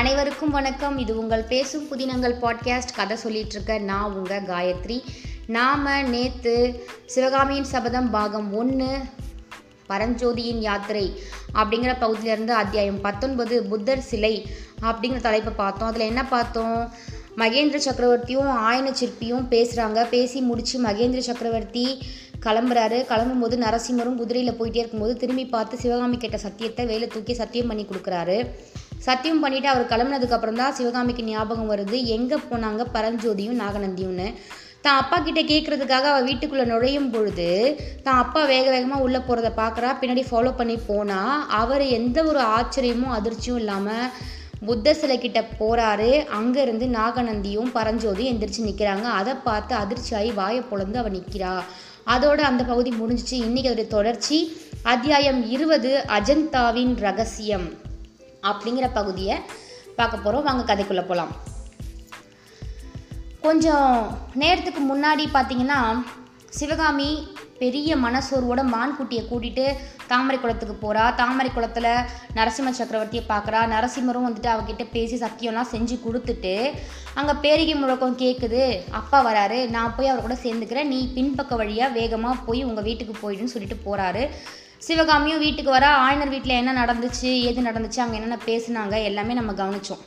அனைவருக்கும் வணக்கம். இது உங்கள் பேசும் புதினங்கள் பாட்காஸ்ட் கதை சொல்லிகிட்ருக்க நான் உங்கள் காயத்ரி. நாம் நேற்று சிவகாமியின் சபதம் பாகம் ஒன்று பரஞ்சோதியின் யாத்திரை அப்படிங்கிற பகுதியிலேருந்து அத்தியாயம் பத்தொன்பது புத்தர் சிலை அப்படிங்கிற தலைப்பை பார்த்தோம். அதில் என்ன பார்த்தோம்? மகேந்திர சக்கரவர்த்தியும் ஆயன சிற்பியும் பேசுகிறாங்க பேசி முடித்து மகேந்திர சக்கரவர்த்தி கிளம்புறாரு. கிளம்பும்போது நரசிம்மரும் குதிரையில் போயிட்டே இருக்கும்போது திரும்பி பார்த்து சிவகாமி கேட்ட சத்தியத்தை வேலை தூக்கி சத்தியம் பண்ணி கொடுக்குறாரு. சத்தியம் பண்ணிவிட்டு அவர் கிளம்புனதுக்கு அப்புறம் தான் சிவகாமிக்கு ஞாபகம் வருது. எங்கே போனாங்க பரஞ்சோதியும் நாகநந்தியும்னு. தான் அப்பா கிட்ட கேட்குறதுக்காக அவள் வீட்டுக்குள்ளே நுழையும் பொழுது தான் அப்பா வேக வேகமாக உள்ளே போகிறத பார்க்குறா பின்னாடி ஃபாலோ பண்ணி போனால் அவர் எந்த ஒரு ஆச்சரியமும் அதிர்ச்சியும் இல்லாமல் புத்த சிலை கிட்ட போகிறாரு அங்கேருந்து நாகநந்தியும் பரஞ்சோதியும் எந்திரிச்சு நிற்கிறாங்க அதை பார்த்து அதிர்ச்சியாகி வாயை பொழந்து அவள் நிற்கிறா அதோட அந்த பகுதி முடிஞ்சிச்சு. இன்றைக்கி அதோடைய தொடர்ச்சி. அத்தியாயம் இருபது அஜந்தாவின் ரகசியம். அப்படிங்கிற பகுதியை பார்க்க போகிறோம் வாங்க கதைக்குள்ளே போகலாம் கொஞ்சம் நேரத்துக்கு முன்னாடி பார்த்தீங்கன்னா சிவகாமி பெரிய மனசோர்வோட மான்குட்டியை கூட்டிகிட்டு தாமரை குளத்துக்கு போகிறா தாமரை குளத்தில் நரசிம்ம சக்கரவர்த்தியை பார்க்குறா. நரசிம்மரும் வந்துட்டு அவகிட்ட பேசி சத்தியம்லாம் செஞ்சு கொடுத்துட்டு அங்கே பேரிகை முழக்கம் கேட்குது அப்பா வராரு. நான் போய் அவர் கூட சேர்ந்துக்கிறேன். நீ பின்பக்க வழியாக வேகமாக போய் உங்கள் வீட்டுக்கு போயிடுன்னு சொல்லிட்டு போகிறாரு சிவகாமியும் வீட்டுக்கு வர. ஆயனர் வீட்டில் என்ன நடந்துச்சு எது நடந்துச்சு அங்கே என்னென்ன பேசுனாங்க எல்லாமே நம்ம கவனித்தோம்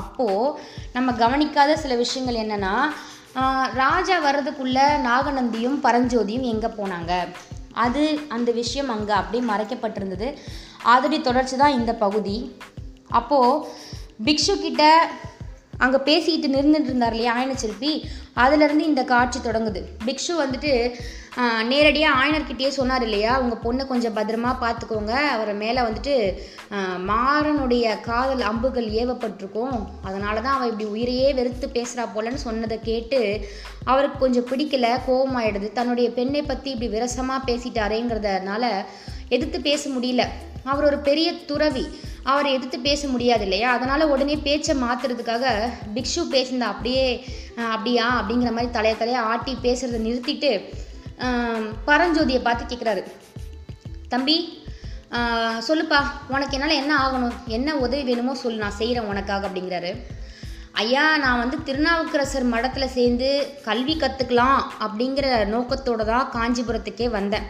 அப்போது நம்ம கவனிக்காத சில விஷயங்கள் என்னென்னா ராஜா வர்றதுக்குள்ளே நாகநந்தியும் பரஞ்சோதியும் எங்கே போனாங்க? அது அந்த விஷயம் அங்கே அப்படியே மறைக்கப்பட்டிருந்தது. அதோடைய தொடர்ச்சி தான் இந்த பகுதி. அப்போது பிக்ஷு கிட்ட அங்கே பேசிக்கிட்டு நிறுந்துட்டு இருந்தார் இல்லையா ஆயன சிற்பி? அதுலேருந்து இந்த காட்சி தொடங்குது. பிக்ஷு வந்துட்டு நேரடியாக ஆயனர்கிட்டயே சொன்னார் இல்லையா உங்கள் பொண்ணை கொஞ்சம் பத்திரமா பார்த்துக்கோங்க அவரை மேலே வந்துட்டு மாறனுடைய காதல் அம்புகள் ஏவப்பட்டிருக்கும். அதனால தான் அவள் இப்படி உயிரையே வெறுத்து பேசுகிறா போலன்னு சொன்னதை கேட்டு அவருக்கு கொஞ்சம் பிடிக்கல கோபமாயிடுது தன்னுடைய பெண்ணை பற்றி இப்படி விரசமாக பேசிட்டாரேங்கிறதுனால எதிர்த்து பேச முடியல. அவர் ஒரு பெரிய துறவி. அவரை எதிர்த்து பேச முடியாது இல்லையா அதனால் உடனே பேச்சை மாற்றுறதுக்காக பிக்ஷு பேசியிருந்தா அப்படியே அப்படியா? அப்படிங்கிற மாதிரி தலைய தலையை ஆட்டி பேசுகிறத நிறுத்திட்டு பரஞ்சோதியை பார்த்து கேட்குறாரு தம்பி சொல்லுப்பா உனக்கு என்னால் என்ன ஆகணும்? என்ன உதவி வேணுமோ சொல்லு நான் செய்கிறேன் உனக்காக அப்படிங்கிறாரு. ஐயா நான் வந்து திருநாவுக்கரசர் மடத்தில் சேர்ந்து கல்வி கற்றுக்கலாம் அப்படிங்கிற நோக்கத்தோடு தான் காஞ்சிபுரத்துக்கே வந்தேன்.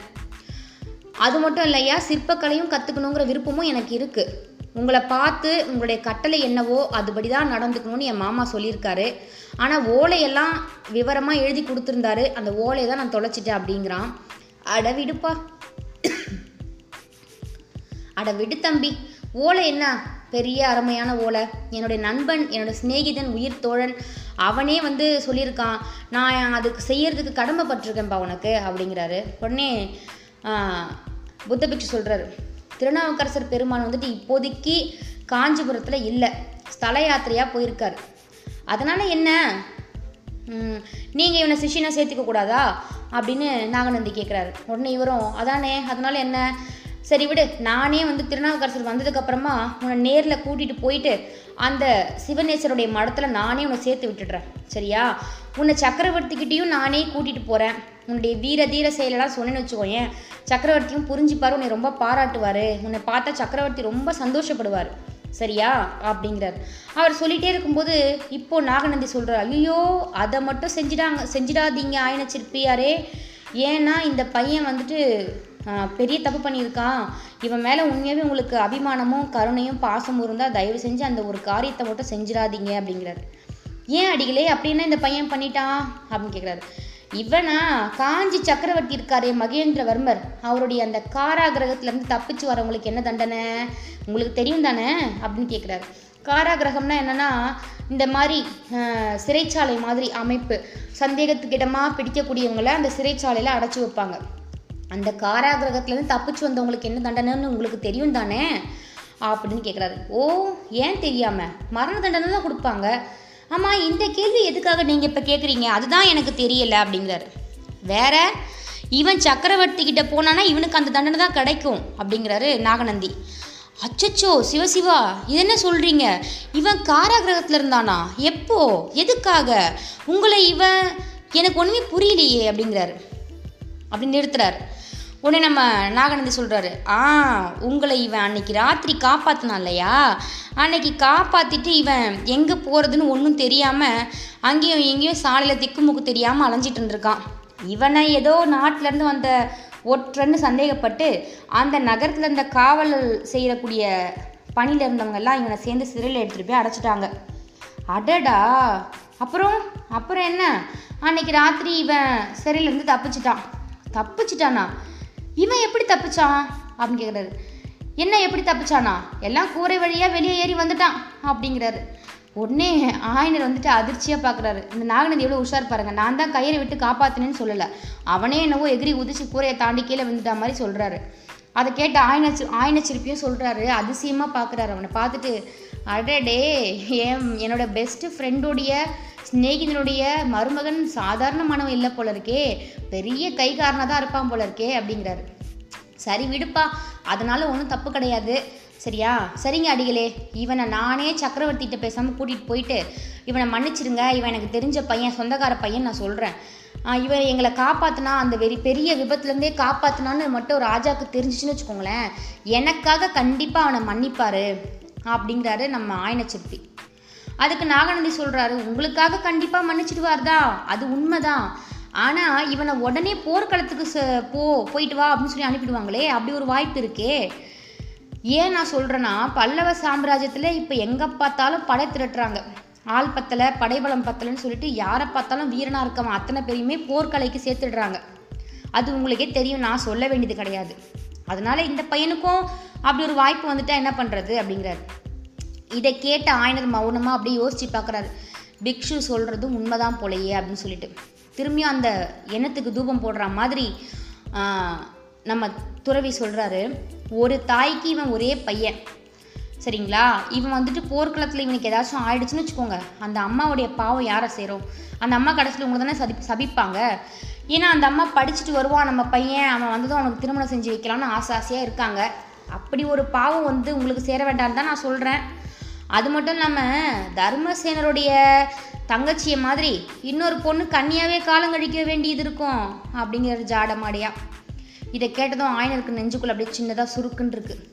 அது மட்டும் இல்லையா சிற்பக்கலையும் கற்றுக்கணுங்கிற விருப்பமும் எனக்கு இருக்குது உங்களை பார்த்து உங்களுடைய கட்டளை என்னவோ அதுபடி தான் நடந்துக்கணும்னு என் மாமா சொல்லியிருக்காரு. ஆனால் ஓலையெல்லாம் விவரமாக எழுதி கொடுத்துருந்தாரு. அந்த ஓலையை தான் நான் தொலைச்சிட்டேன் அப்படிங்கிறான். அட விடுப்பா. அட விடு தம்பி. ஓலை என்ன? பெரிய அருமையான ஓலை. என்னுடைய நண்பன் என்னோடய சிநேகிதன் உயிர் தோழன் அவனே வந்து சொல்லியிருக்கான். நான் அதுக்கு செய்யறதுக்கு கடமைப்பட்டிருக்கேன்ப்பா உனக்கு அப்படிங்கிறாரு. உடனே புத்த பிக்ஷு சொல்கிறாரு திருநாவுக்கரசர் பெருமான் வந்துட்டு இப்போதைக்கு காஞ்சிபுரத்தில் இல்லை ஸ்தல யாத்திரையாக போயிருக்காரு. அதனால் என்ன? நீங்கள் இவனை சிஷினா சேர்த்துக்க கூடாதா? அப்படின்னு நாகநந்தி கேட்குறாரு உடனே இவரும் அதானே அதனால் என்ன? சரி விடு நானே வந்து திருநாவுக்கரசர் வந்ததுக்கப்புறமா உன்னை நேரில் கூட்டிகிட்டு போயிட்டு அந்த சிவநேசருடைய மடத்தில் நானே உன்னை சேர்த்து விட்டுடுறேன். சரியா? உன்னை சக்கரவர்த்திக்கிட்டேயும் நானே கூட்டிகிட்டு போகிறேன் உன்னுடைய வீர தீர செயலெல்லாம் சொன்னேன்னு வச்சுக்கோயேன் சக்கரவர்த்தியும் புரிஞ்சுப்பார் உன்னை ரொம்ப பாராட்டுவார். உன்னை பார்த்தா சக்கரவர்த்தி ரொம்ப சந்தோஷப்படுவார். சரியா? அப்படிங்கிறார். அவர் சொல்லிகிட்டே இருக்கும்போது இப்போது நாகநந்தி சொல்கிறார் ஐயோ அதை மட்டும் செஞ்சிடாங்க செஞ்சிடாதீங்க ஆயின சிற்பியாரே ஏன்னா இந்த பையன் வந்துட்டு பெரிய தப்பு பண்ணியிருக்கான். இவன் மேலே உண்மையாகவே உங்களுக்கு அபிமானமும் கருணையும் பாசமும் இருந்தால் தயவு செஞ்சு அந்த ஒரு காரியத்தை மட்டும் செஞ்சிடாதீங்க அப்படிங்கிறாரு. ஏன் அடிகளே அப்படின்னா இந்த பையன் பண்ணிட்டான் அப்படின்னு கேட்குறாரு இவனா காஞ்சி சக்கரவர்த்தி இருக்காரே மகேந்திரவர்மர். அவருடைய அந்த காராகிரகத்துலேருந்து தப்பிச்சு வரவங்களுக்கு என்ன தண்டனை? உங்களுக்கு தெரியும் தானே? அப்படின்னு கேட்குறாரு காராகிரகம்னா என்னென்னா இந்த மாதிரி சிறைச்சாலை மாதிரி அமைப்பு. சந்தேகத்துக்கிடமாக பிடிக்கக்கூடியவங்களை அந்த சிறைச்சாலையில் அடைச்சி வைப்பாங்க. அந்த காராகிரகத்துலேருந்து தப்பிச்சு வந்தவங்களுக்கு என்ன தண்டனைன்னு உங்களுக்கு தெரியும் தானே? அப்படின்னு கேட்குறாரு ஓ ஏன் தெரியாமல் மரண தண்டனை தான் கொடுப்பாங்க. ஆமாம் இந்த கேள்வி எதுக்காக நீங்கள் இப்போ கேட்குறீங்க அதுதான் எனக்கு தெரியலை அப்படிங்கிறாரு. வேற? இவன் சக்கரவர்த்தி கிட்ட போனானா இவனுக்கு அந்த தண்டனை தான் கிடைக்கும் அப்படிங்கிறாரு நாகநந்தி. அச்சச்சோ சிவசிவா இது என்ன சொல்கிறீங்க இவன் காராகிரகத்தில் இருந்தானா? எப்போ? எதுக்காக? உங்களை இவன் எனக்கு ஒன்றுமே புரியலையே அப்படிங்கிறாரு. அப்படின்னு நிறுத்துறாரு. உடனே நம்ம நாகநந்தி சொல்கிறாரு ஆ உங்களை இவன் அன்னைக்கு ராத்திரி காப்பாற்றினான் இல்லையா? அன்னைக்கு காப்பாற்றிட்டு இவன் எங்கே போகிறதுன்னு ஒன்றும் தெரியாமல் அங்கேயும் எங்கேயும் சாலையில் திக்குமுக்கு தெரியாமல் அலைஞ்சிட்டு இருந்திருக்கான். இவனை ஏதோ நாட்டிலேருந்து வந்த ஒற்றன்னு சந்தேகப்பட்டு அந்த நகரத்தில் இருந்த காவல் செய்யக்கூடிய பணியில் இருந்தவங்கெல்லாம் இவனை சேர்ந்து சிறையில் எடுத்துகிட்டு போய் அடைச்சிட்டாங்க. அடடா! அப்புறம் அப்புறம் என்ன? அன்னைக்கு ராத்திரி இவன் சிறையிலேருந்து தப்பிச்சிட்டான். தப்பிச்சிட்டானா? இவன் எப்படி தப்பிச்சான்? அப்படின்னு கேட்குறாரு என்ன எப்படி தப்பிச்சானா? எல்லாம் கூரை வழியாக வெளியே ஏறி வந்துட்டான் அப்படிங்கிறாரு. உடனே ஆயனர் வந்துட்டு அதிர்ச்சியாக பார்க்குறாரு இந்த நாகநந்தி எவ்வளோ உஷார் பாருங்கள் நான் தான் கயிறை விட்டு காப்பாற்றினேன்னு சொல்லலை. அவனே என்னவோ எகிரி உதிச்சு கூரையை தாண்டி கீழே விழுந்துட்டா மாதிரி சொல்கிறாரு அதை கேட்டு ஆயன சிரிப்பியும் சொல்கிறாரு அதிசயமாக பார்க்குறாரு அவனை பார்த்துட்டு அடடே என் என்னோட பெஸ்ட்டு ஃப்ரெண்டோடைய சிநேகிதனுடைய மருமகன் சாதாரணமானவன் இல்லை போல இருக்கே. பெரிய கைகாரனாக தான் இருப்பான் போல இருக்கே அப்படிங்கிறாரு. சரி விடுப்பா. அதனால ஒன்றும் தப்பு கிடையாது. சரியா? சரிங்க அடிகளே. இவனை நானே சக்கரவர்த்திகிட்ட பேசாமல் கூட்டிகிட்டு போயிட்டு இவனை மன்னிச்சிடுங்க இவன் எனக்கு தெரிஞ்ச பையன் சொந்தக்கார பையன் நான் சொல்கிறேன் இவன் எங்களை காப்பாற்றினா அந்த வெறி பெரிய விபத்துலேருந்தே காப்பாற்றினான்னு மட்டும் ராஜாவுக்கு தெரிஞ்சிச்சுன்னு வச்சுக்கோங்களேன். எனக்காக கண்டிப்பாக அவனை மன்னிப்பார். அப்படிங்கிறாரு நம்ம ஆயனச்சிற்பி அதுக்கு நாகநந்தி சொல்கிறாரு உங்களுக்காக கண்டிப்பாக மன்னிச்சிடுவார் தான் அது உண்மைதான். ஆனால் இவனை உடனே போர்க்களத்துக்கு போ போயிட்டு வா அப்படின்னு சொல்லி அனுப்பிடுவாங்களே அப்படி ஒரு வாய்ப்பு இருக்கே. ஏன் நான் சொல்கிறேன்னா பல்லவ சாம்ராஜ்யத்தில் இப்போ எங்கே பார்த்தாலும் படை திரட்டுறாங்க. ஆள் பத்தலை படைபலம் பத்தலைன்னு சொல்லிட்டு யாரை பார்த்தாலும் வீரனாக இருக்கவன் அத்தனை பேரையுமே போர்க்கலைக்கு சேர்த்துடுறாங்க. அது உங்களுக்கே தெரியும் நான் சொல்ல வேண்டியது கிடையாது. அதனால இந்த பையனுக்கும் அப்படி ஒரு வாய்ப்பு வந்துட்டா என்ன பண்ணுறது அப்படிங்கிறாரு. இதை கேட்ட ஆயனர் மௌனமாக அப்படியே யோசிச்சு பார்க்குறாரு. பிக்ஷு சொல்கிறதும் உண்மைதான் போலையே அப்படின்னு சொல்லிட்டு. திரும்பியும் அந்த எண்ணத்துக்கு தூபம் போடுற மாதிரி நம்ம துறவி சொல்கிறாரு ஒரு தாய்க்கு இவன் ஒரே பையன். சரிங்களா? இவன் வந்துட்டு போர்க்களத்தில் இவனுக்கு ஏதாச்சும் ஆயிடுச்சுன்னு வச்சுக்கோங்க. அந்த அம்மாவுடைய பாவம் யாரை சேரும்? அந்த அம்மா கடைசியில் உங்களை தானே சதி சபிப்பாங்க. ஏன்னா அந்த அம்மா படிச்சுட்டு வருவான் நம்ம பையன் அவன் வந்ததும் அவனுக்கு திருமணம் செஞ்சு வைக்கலாம்னு ஆசை ஆசையாக இருக்காங்க. அப்படி ஒரு பாவம் வந்து உங்களுக்கு சேர வேண்டாம்னு தான் நான் சொல்கிறேன் அது மட்டும் இல்லாமல் தர்மசேனருடைய தங்கச்சியை மாதிரி இன்னொரு பொண்ணு கன்னியாவே காலம் கழிக்க வேண்டியது இருக்கும் அப்படிங்கிற ஜாடமாடியா. இதை கேட்டதும் ஆயனருக்கு நெஞ்சுக்குள்ள அப்படியே சின்னதாக சுருக்குன்னு இருக்கு.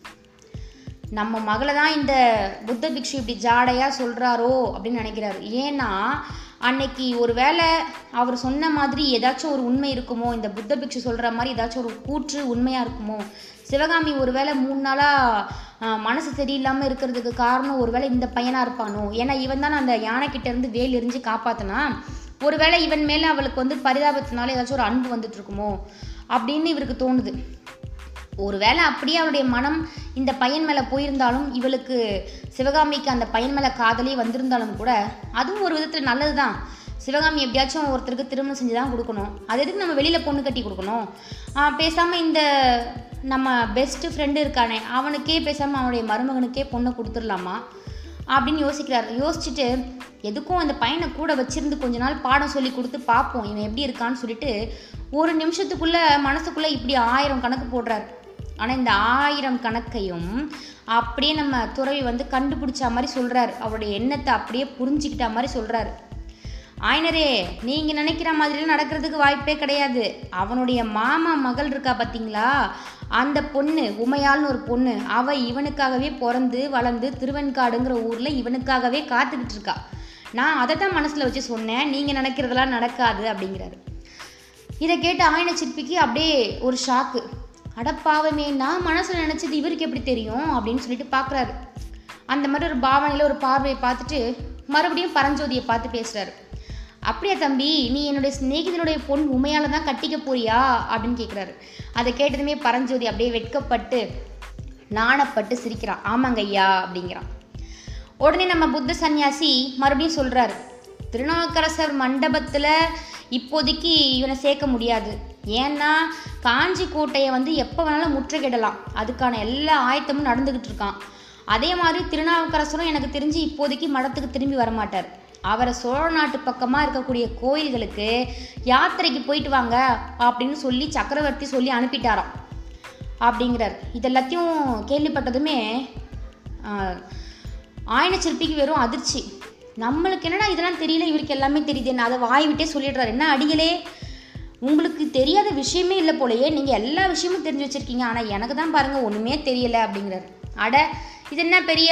நம்ம மகளை தான் இந்த புத்த பிக்ஷு இப்படி ஜாடையாக சொல்கிறாரோ அப்படின்னு நினைக்கிறாரு. ஏன்னா அன்னைக்கு ஒரு வேளை அவர் சொன்ன மாதிரி ஏதாச்சும் ஒரு உண்மை இருக்குமோ இந்த புத்த பிக்ஷு சொல்கிற மாதிரி ஏதாச்சும் ஒரு கூற்று உண்மையாக இருக்குமோ? சிவகாமி ஒரு வேளை மூணு நாளாக மனசு சரியில்லாமல் இருக்கிறதுக்கு காரணம் ஒரு வேளை இந்த பையனாக இருப்பானோ? ஏன்னா இவன் தான் அந்த யானைக்கிட்டேருந்து வேல் எரிஞ்சு காப்பாற்றினா ஒருவேளை இவன் மேலே அவளுக்கு வந்து பரிதாபத்தினால ஏதாச்சும் ஒரு அன்பு வந்துட்டு இருக்குமோ? அப்படின்னு இவருக்கு தோணுது. ஒருவேளை அப்படியே அவளுடைய மனம் இந்த பையன் மேலே போயிருந்தாலும் இவளுக்கு சிவகாமிக்கு அந்த பையன் மேலே காதலே வந்திருந்தாலும் கூட அதுவும் ஒரு விதத்தில் நல்லது தான் சிவகாமி எப்படியாச்சும் ஒருத்தருக்கு திருமணம் செஞ்சு தான் கொடுக்கணும். அது எதுக்கு நம்ம வெளியில் பொண்ணு கட்டி கொடுக்கணும்? பேசாமல் இந்த நம்ம பெஸ்ட்டு ஃப்ரெண்டு இருக்கானே அவனுக்கே பேசாமல் அவனுடைய மருமகனுக்கே பொண்ணை கொடுத்துடலாமா? அப்படின்னு யோசிக்கிறார். யோசிச்சுட்டு எதுக்கும் அந்த பையனை கூட வச்சிருந்து கொஞ்ச நாள் பாடம் சொல்லி கொடுத்து பார்ப்போம் இவன் எப்படி இருக்கான்னு சொல்லிட்டு ஒரு நிமிஷத்துக்குள்ளே மனசுக்குள்ளே இப்படி ஆயிரம் கணக்கு போடுறாரு. ஆனால் இந்த ஆயிரம் கணக்கையும் அப்படியே நம்ம துறவி வந்து கண்டுபிடிச்ச மாதிரி சொல்கிறாரு அவருடைய எண்ணத்தை அப்படியே புரிஞ்சுக்கிட்ட மாதிரி சொல்கிறாரு ஆயினரே நீங்கள் நினைக்கிற மாதிரிலாம் நடக்கிறதுக்கு வாய்ப்பே கிடையாது. அவனுடைய மாமா மகள் இருக்கா பார்த்தீங்களா அந்த பொண்ணு உமையாள்னு ஒரு பொண்ணு அவள் இவனுக்காகவே பிறந்து வளர்ந்து திருவெண்காடுங்கிற ஊரில் இவனுக்காகவே காத்துக்கிட்டு இருக்கா. நான் அதை தான் மனசில் வச்சு சொன்னேன் நீங்கள் நினைக்கிறதெல்லாம் நடக்காது அப்படிங்கிறாரு. இதை கேட்ட ஆயின சிற்பிக்கு அப்படியே ஒரு ஷாக்கு அடப்பாவமே நான் மனசில் நினச்சது இவருக்கு எப்படி தெரியும் அப்படின்னு சொல்லிட்டு பார்க்குறாரு அந்த மாதிரி ஒரு பாவனையில் ஒரு பார்வையை பார்த்துட்டு மறுபடியும் பரஞ்சோதியை பார்த்து பேசுகிறாரு அப்படியா தம்பி நீ என்னுடைய சிநேகிதனுடைய பொன் உண்மையால் தான் கட்டிக்க போறியா? அப்படின்னு கேட்குறாரு அதை கேட்டதுமே பரஞ்சோதி அப்படியே வெட்கப்பட்டு நாணப்பட்டு சிரிக்கிறான் ஆமாங்க ஐயா அப்படிங்கிறான். உடனே நம்ம புத்த சந்நியாசி மறுபடியும் சொல்கிறாரு திருநாவுக்கரசர் மண்டபத்தில் இப்போதைக்கு இவனை சேர்க்க முடியாது. ஏன்னா காஞ்சி கோட்டையை வந்து எப்போ வேணாலும் முற்றுகிடலாம் அதுக்கான எல்லா ஆயத்தமும் நடந்துக்கிட்டு இருக்கான். அதே மாதிரி திருநாவுக்கரசரும் எனக்கு தெரிஞ்சு இப்போதைக்கு மடத்துக்கு திரும்பி வரமாட்டார். அவரை சோழ நாட்டு பக்கமாக இருக்கக்கூடிய கோயில்களுக்கு யாத்திரைக்கு போயிட்டு வாங்க அப்படின்னு சொல்லி சக்கரவர்த்தி சொல்லி அனுப்பிட்டாராம். அப்படிங்கிறார். இதெல்லாத்தையும் கேள்விப்பட்டதுமே ஆஹ், ஆயன சிற்பிக்கு வெறும் அதிர்ச்சி. நம்மளுக்கு என்னடா இதெல்லாம் தெரியல? இவருக்கு எல்லாமே தெரியுது. என்ன அதை வாய் விட்டே சொல்லிடுறாரு. என்ன அடிகளே? உங்களுக்கு தெரியாத விஷயமே இல்லை போலயே நீங்கள் எல்லா விஷயமும் தெரிஞ்சு வச்சுருக்கீங்க. ஆனால் எனக்கு தான் பாருங்கள் ஒன்றுமே தெரியலை அப்படிங்கிறாரு. அட இது என்ன பெரிய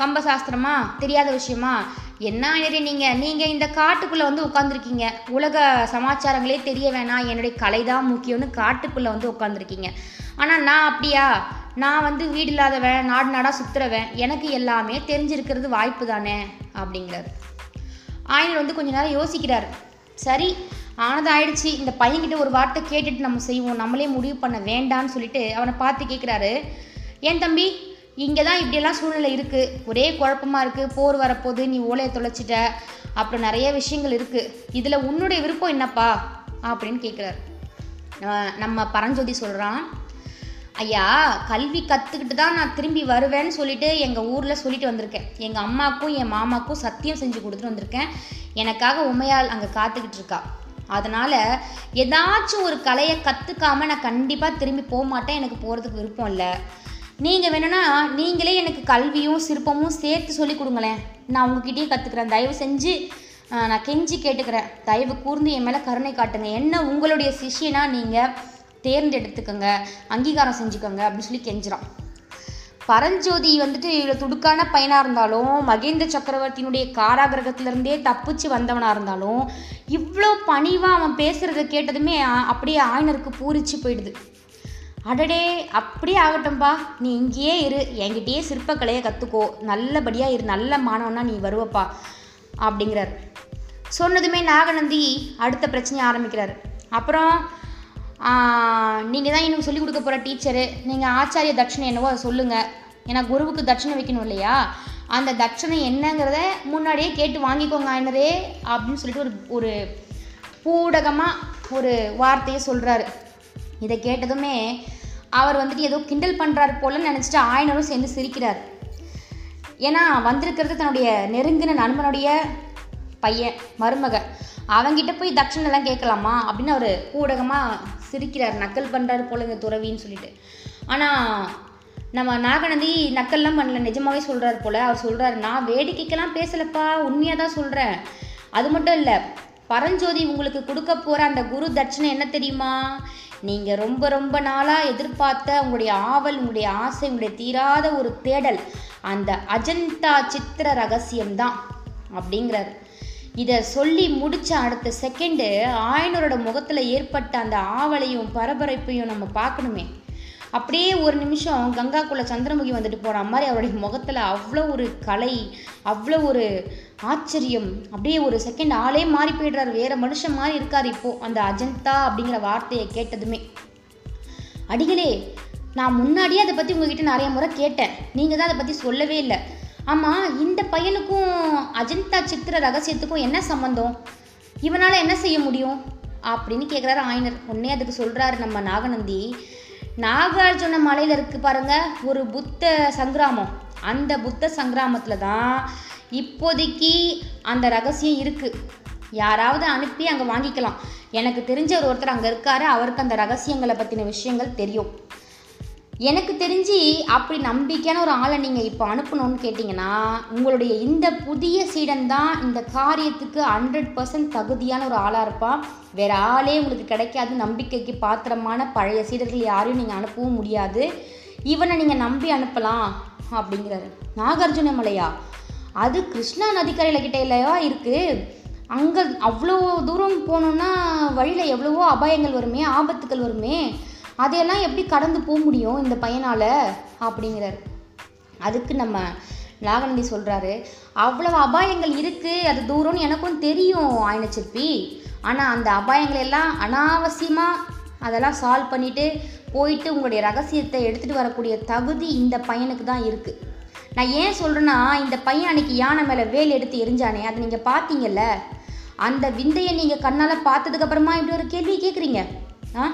கம்ப சாஸ்திரமா? தெரியாத விஷயமா? என்ன ஐயரே நீங்கள் நீங்கள் இந்த காட்டுக்குள்ளே வந்து உட்காந்துருக்கீங்க உலக சமாச்சாரங்களே தெரிய வேணாம். என்னுடைய கலை தான் முக்கியம்னு காட்டுக்குள்ளே வந்து உட்காந்துருக்கீங்க ஆனால் நான் அப்படியா? நான் வந்து வீடு இல்லாதவன் நாடு நாடாக சுற்றுறவன் எனக்கு எல்லாமே தெரிஞ்சிருக்கிறது வாய்ப்பு தானே? அப்படிங்கிறாரு. ஆயனர் வந்து கொஞ்ச நேரம் யோசிக்கிறார். சரி ஆனது ஆயிடுச்சு இந்த பையன்கிட்ட ஒரு வார்த்தை கேட்டுட்டு நம்ம செய்வோம். நம்மளே முடிவு பண்ண வேண்டான்னு சொல்லிட்டு அவனை பார்த்து கேட்குறாரு ஏன் தம்பி? இங்கே தான் இப்படியெல்லாம் சூழ்நிலை இருக்குது ஒரே குழப்பமா இருக்குது போர் வரப்போகுது. நீ ஓலையை தொலைச்சிட்ட. அப்புறம் நிறைய விஷயங்கள் இருக்குது இதில் உன்னுடைய விருப்பம் என்னப்பா? அப்படின்னு கேட்குறாரு நம்ம பரஞ்சோதி சொல்கிறான் ஐயா கல்வி கற்றுக்கிட்டு தான் நான் திரும்பி வருவேன்னு சொல்லிட்டு எங்கள் ஊரில் சொல்லிட்டு வந்திருக்கேன். எங்கள் அம்மாக்கும் என் மாமாக்கும் சத்தியம் செஞ்சு கொடுத்துட்டு வந்திருக்கேன். எனக்காக உமையால் அங்கே காத்துக்கிட்டு இருக்கா. அதனால் ஏதாச்சும் ஒரு கலையை கற்றுக்காம நான் கண்டிப்பாக திரும்பி போக மாட்டேன் எனக்கு போகிறதுக்கு விருப்பம் இல்லை. நீங்கள் வேணும்னா நீங்களே எனக்கு கல்வியும் சிற்பமும் சேர்த்து சொல்லி கொடுங்களேன். நான் உங்ககிட்டயே கற்றுக்குறேன் தயவு செஞ்சு நான் கெஞ்சி கேட்டுக்கிறேன். தயவு கூர்ந்து என் மேலே கருணை காட்டுங்க. என்ன உங்களுடைய சிஷியனாக நீங்கள் தேர்ந்தெடுத்துக்கோங்க. அங்கீகாரம் செஞ்சுக்கோங்க. அப்படின்னு சொல்லி கெஞ்சுறான் பரஞ்சோதி வந்துட்டு இவ்வளோ துடுக்கான பையனாக இருந்தாலும் மகேந்திர சக்கரவர்த்தியினுடைய காராகிரகத்திலேருந்தே தப்பிச்சு வந்தவனாக இருந்தாலும் இவ்வளோ பணிவாக அவன் பேசுகிறத கேட்டதுமே அப்படியே ஆயனருக்கு பூரிச்சு போயிடுது. அடடே அப்படியே ஆகட்டும்பா. நீ இங்கேயே இரு. என்கிட்டயே சிற்பக்கலையை கற்றுக்கோ நல்லபடியாக இரு. நல்ல மாணவனா நீ வருவப்பா அப்படிங்கிறார். சொன்னதுமே நாகநந்தி அடுத்த பிரச்சனையை ஆரம்பிக்கிறார். அப்புறம் நீங்கள் தான் எனக்கு சொல்லிக் கொடுக்க போகிற டீச்சரு. நீங்கள் ஆச்சாரிய தட்சணை என்னவோ அதை சொல்லுங்கள் ஏன்னா குருவுக்கு தட்சணை வைக்கணும் இல்லையா? அந்த தட்சணை என்னங்கிறத முன்னாடியே கேட்டு வாங்கிக்கோங்க ஆயினரே அப்படின்னு சொல்லிட்டு ஒரு ஒரு பூடகமாக ஒரு வார்த்தையை சொல்கிறாரு இதை கேட்டதுமே அவர் வந்துட்டு ஏதோ கிண்டல் பண்ணுறாரு போலன்னு நினச்சிட்டு ஆயனரும் சேர்ந்து சிரிக்கிறார். ஏன்னா வந்திருக்கிறது தன்னுடைய நெருங்கின நண்பனுடைய பையன் மருமக அவங்கிட்ட போய் தட்சணெல்லாம் கேட்கலாமா? அப்படின்னு அவர் ஊடகமாக சிரிக்கிறார். நக்கல் பண்ணுறாரு போல இந்த துறவின்னு சொல்லிட்டு. ஆனால் நம்ம நாகநந்தி நக்கல்லாம் பண்ணல. நிஜமாவே சொல்கிறாரு போல். அவர் சொல்கிறாரு நான் வேடிக்கைக்கெல்லாம் பேசலப்பா. உண்மையாக தான் சொல்கிறேன் அது மட்டும் இல்லை பரஞ்சோதி உங்களுக்கு கொடுக்க போகிற அந்த குரு தட்சணை என்ன தெரியுமா? நீங்கள் ரொம்ப ரொம்ப நாளாக எதிர்பார்த்த உங்களுடைய ஆவல் உங்களுடைய ஆசை உங்களுடைய தீராத ஒரு தேடல் அந்த அஜந்தா சித்திர ரகசியம்தான். அப்படிங்கிறாரு. இதை சொல்லி முடித்த அடுத்த செகண்டு ஆயனரோட முகத்தில் ஏற்பட்ட அந்த ஆவலையும் பரபரப்பையும் நம்ம பார்க்கணுமே. அப்படியே ஒரு நிமிஷம் கங்காக்குள்ள சந்திரமுகி வந்துட்டு போகிற மாதிரி அவருடைய முகத்தில் அவ்வளோ ஒரு கலை அவ்வளோ ஒரு ஆச்சரியம். அப்படியே ஒரு செகண்ட் ஆளே மாறி போயிடுறாரு. வேறு மனுஷன் மாதிரி இருக்கார் இப்போது அந்த அஜந்தா அப்படிங்கிற வார்த்தையை கேட்டதுமே. அடிகளே நான் முன்னாடியே அதை பற்றி உங்ககிட்ட நிறைய முறை கேட்டேன். நீங்கள் தான் அதை பற்றி சொல்லவே இல்லை. ஆமாம் இந்த பையனுக்கும் அஜந்தா சித்திர ரகசியத்துக்கும் என்ன சம்மந்தம் இவனால் என்ன செய்ய முடியும்? அப்படின்னு கேட்குறாரு ஆயினர். உடனே அதுக்கு சொல்கிறாரு நம்ம நாகநந்தி நாகார்ஜுன மலையில் இருக்கு பாருங்கள் ஒரு புத்த சங்கிராமம். அந்த புத்த சங்கிராமத்தில் தான் இப்போதைக்கு அந்த ரகசியம் இருக்குது யாராவது அனுப்பி அங்கே வாங்கிக்கலாம். எனக்கு தெரிஞ்ச ஒரு ஒருத்தர் அங்கே இருக்காரு. அவருக்கு அந்த ரகசியங்களை பற்றின விஷயங்கள் தெரியும். எனக்கு தெரிஞ்சு அப்படி நம்பிக்கையான ஒரு ஆளை நீங்கள் இப்போ அனுப்பணும்னு கேட்டிங்கன்னா உங்களுடைய இந்த புதிய சீடன் தான் இந்த காரியத்துக்கு ஹண்ட்ரட் பர்சன்ட் தகுதியான ஒரு ஆளாக இருப்பான் வேறு ஆளே உங்களுக்கு கிடைக்காது. நம்பிக்கைக்கு பாத்திரமான பழைய சீடர்கள் யாரையும் நீங்கள் அனுப்பவும் முடியாது. இவனை நீங்கள் நம்பி அனுப்பலாம் அப்படிங்கிறாரு. நாகார்ஜுன மலையா? அது கிருஷ்ணா நதிக்கரையில் கிட்டே இல்லையா? இருக்குது அங்கே அவ்வளோ தூரம் போகணுன்னா வழியில் எவ்வளவோ அபாயங்கள் வருமே ஆபத்துகள் வருமே. அதையெல்லாம் எப்படி கடந்து போக முடியும் இந்த பையனால்? அப்படிங்கிறாரு. அதுக்கு நம்ம நாகநந்தி சொல்கிறாரு அவ்வளவு அபாயங்கள் இருக்குது அது தூரம்னு எனக்கும் தெரியும் ஆயனச்சிற்பி. ஆனால் அந்த அபாயங்கள் எல்லாம் அனாவசியமாக அதெல்லாம் சால்வ் பண்ணிவிட்டு போயிட்டு உங்களுடைய ரகசியத்தை எடுத்துகிட்டு வரக்கூடிய தகுதி இந்த பையனுக்கு தான் இருக்குது நான் ஏன் சொல்கிறேன்னா இந்த பையன் அன்னைக்கு யானை மேலே வேல் எடுத்து எரிஞ்சானே அதை நீங்கள் பார்த்தீங்கல்ல அந்த விந்தையை நீங்கள் கண்ணால் பார்த்ததுக்கப்புறமா இப்படி ஒரு கேள்வி கேட்குறீங்க ஆ?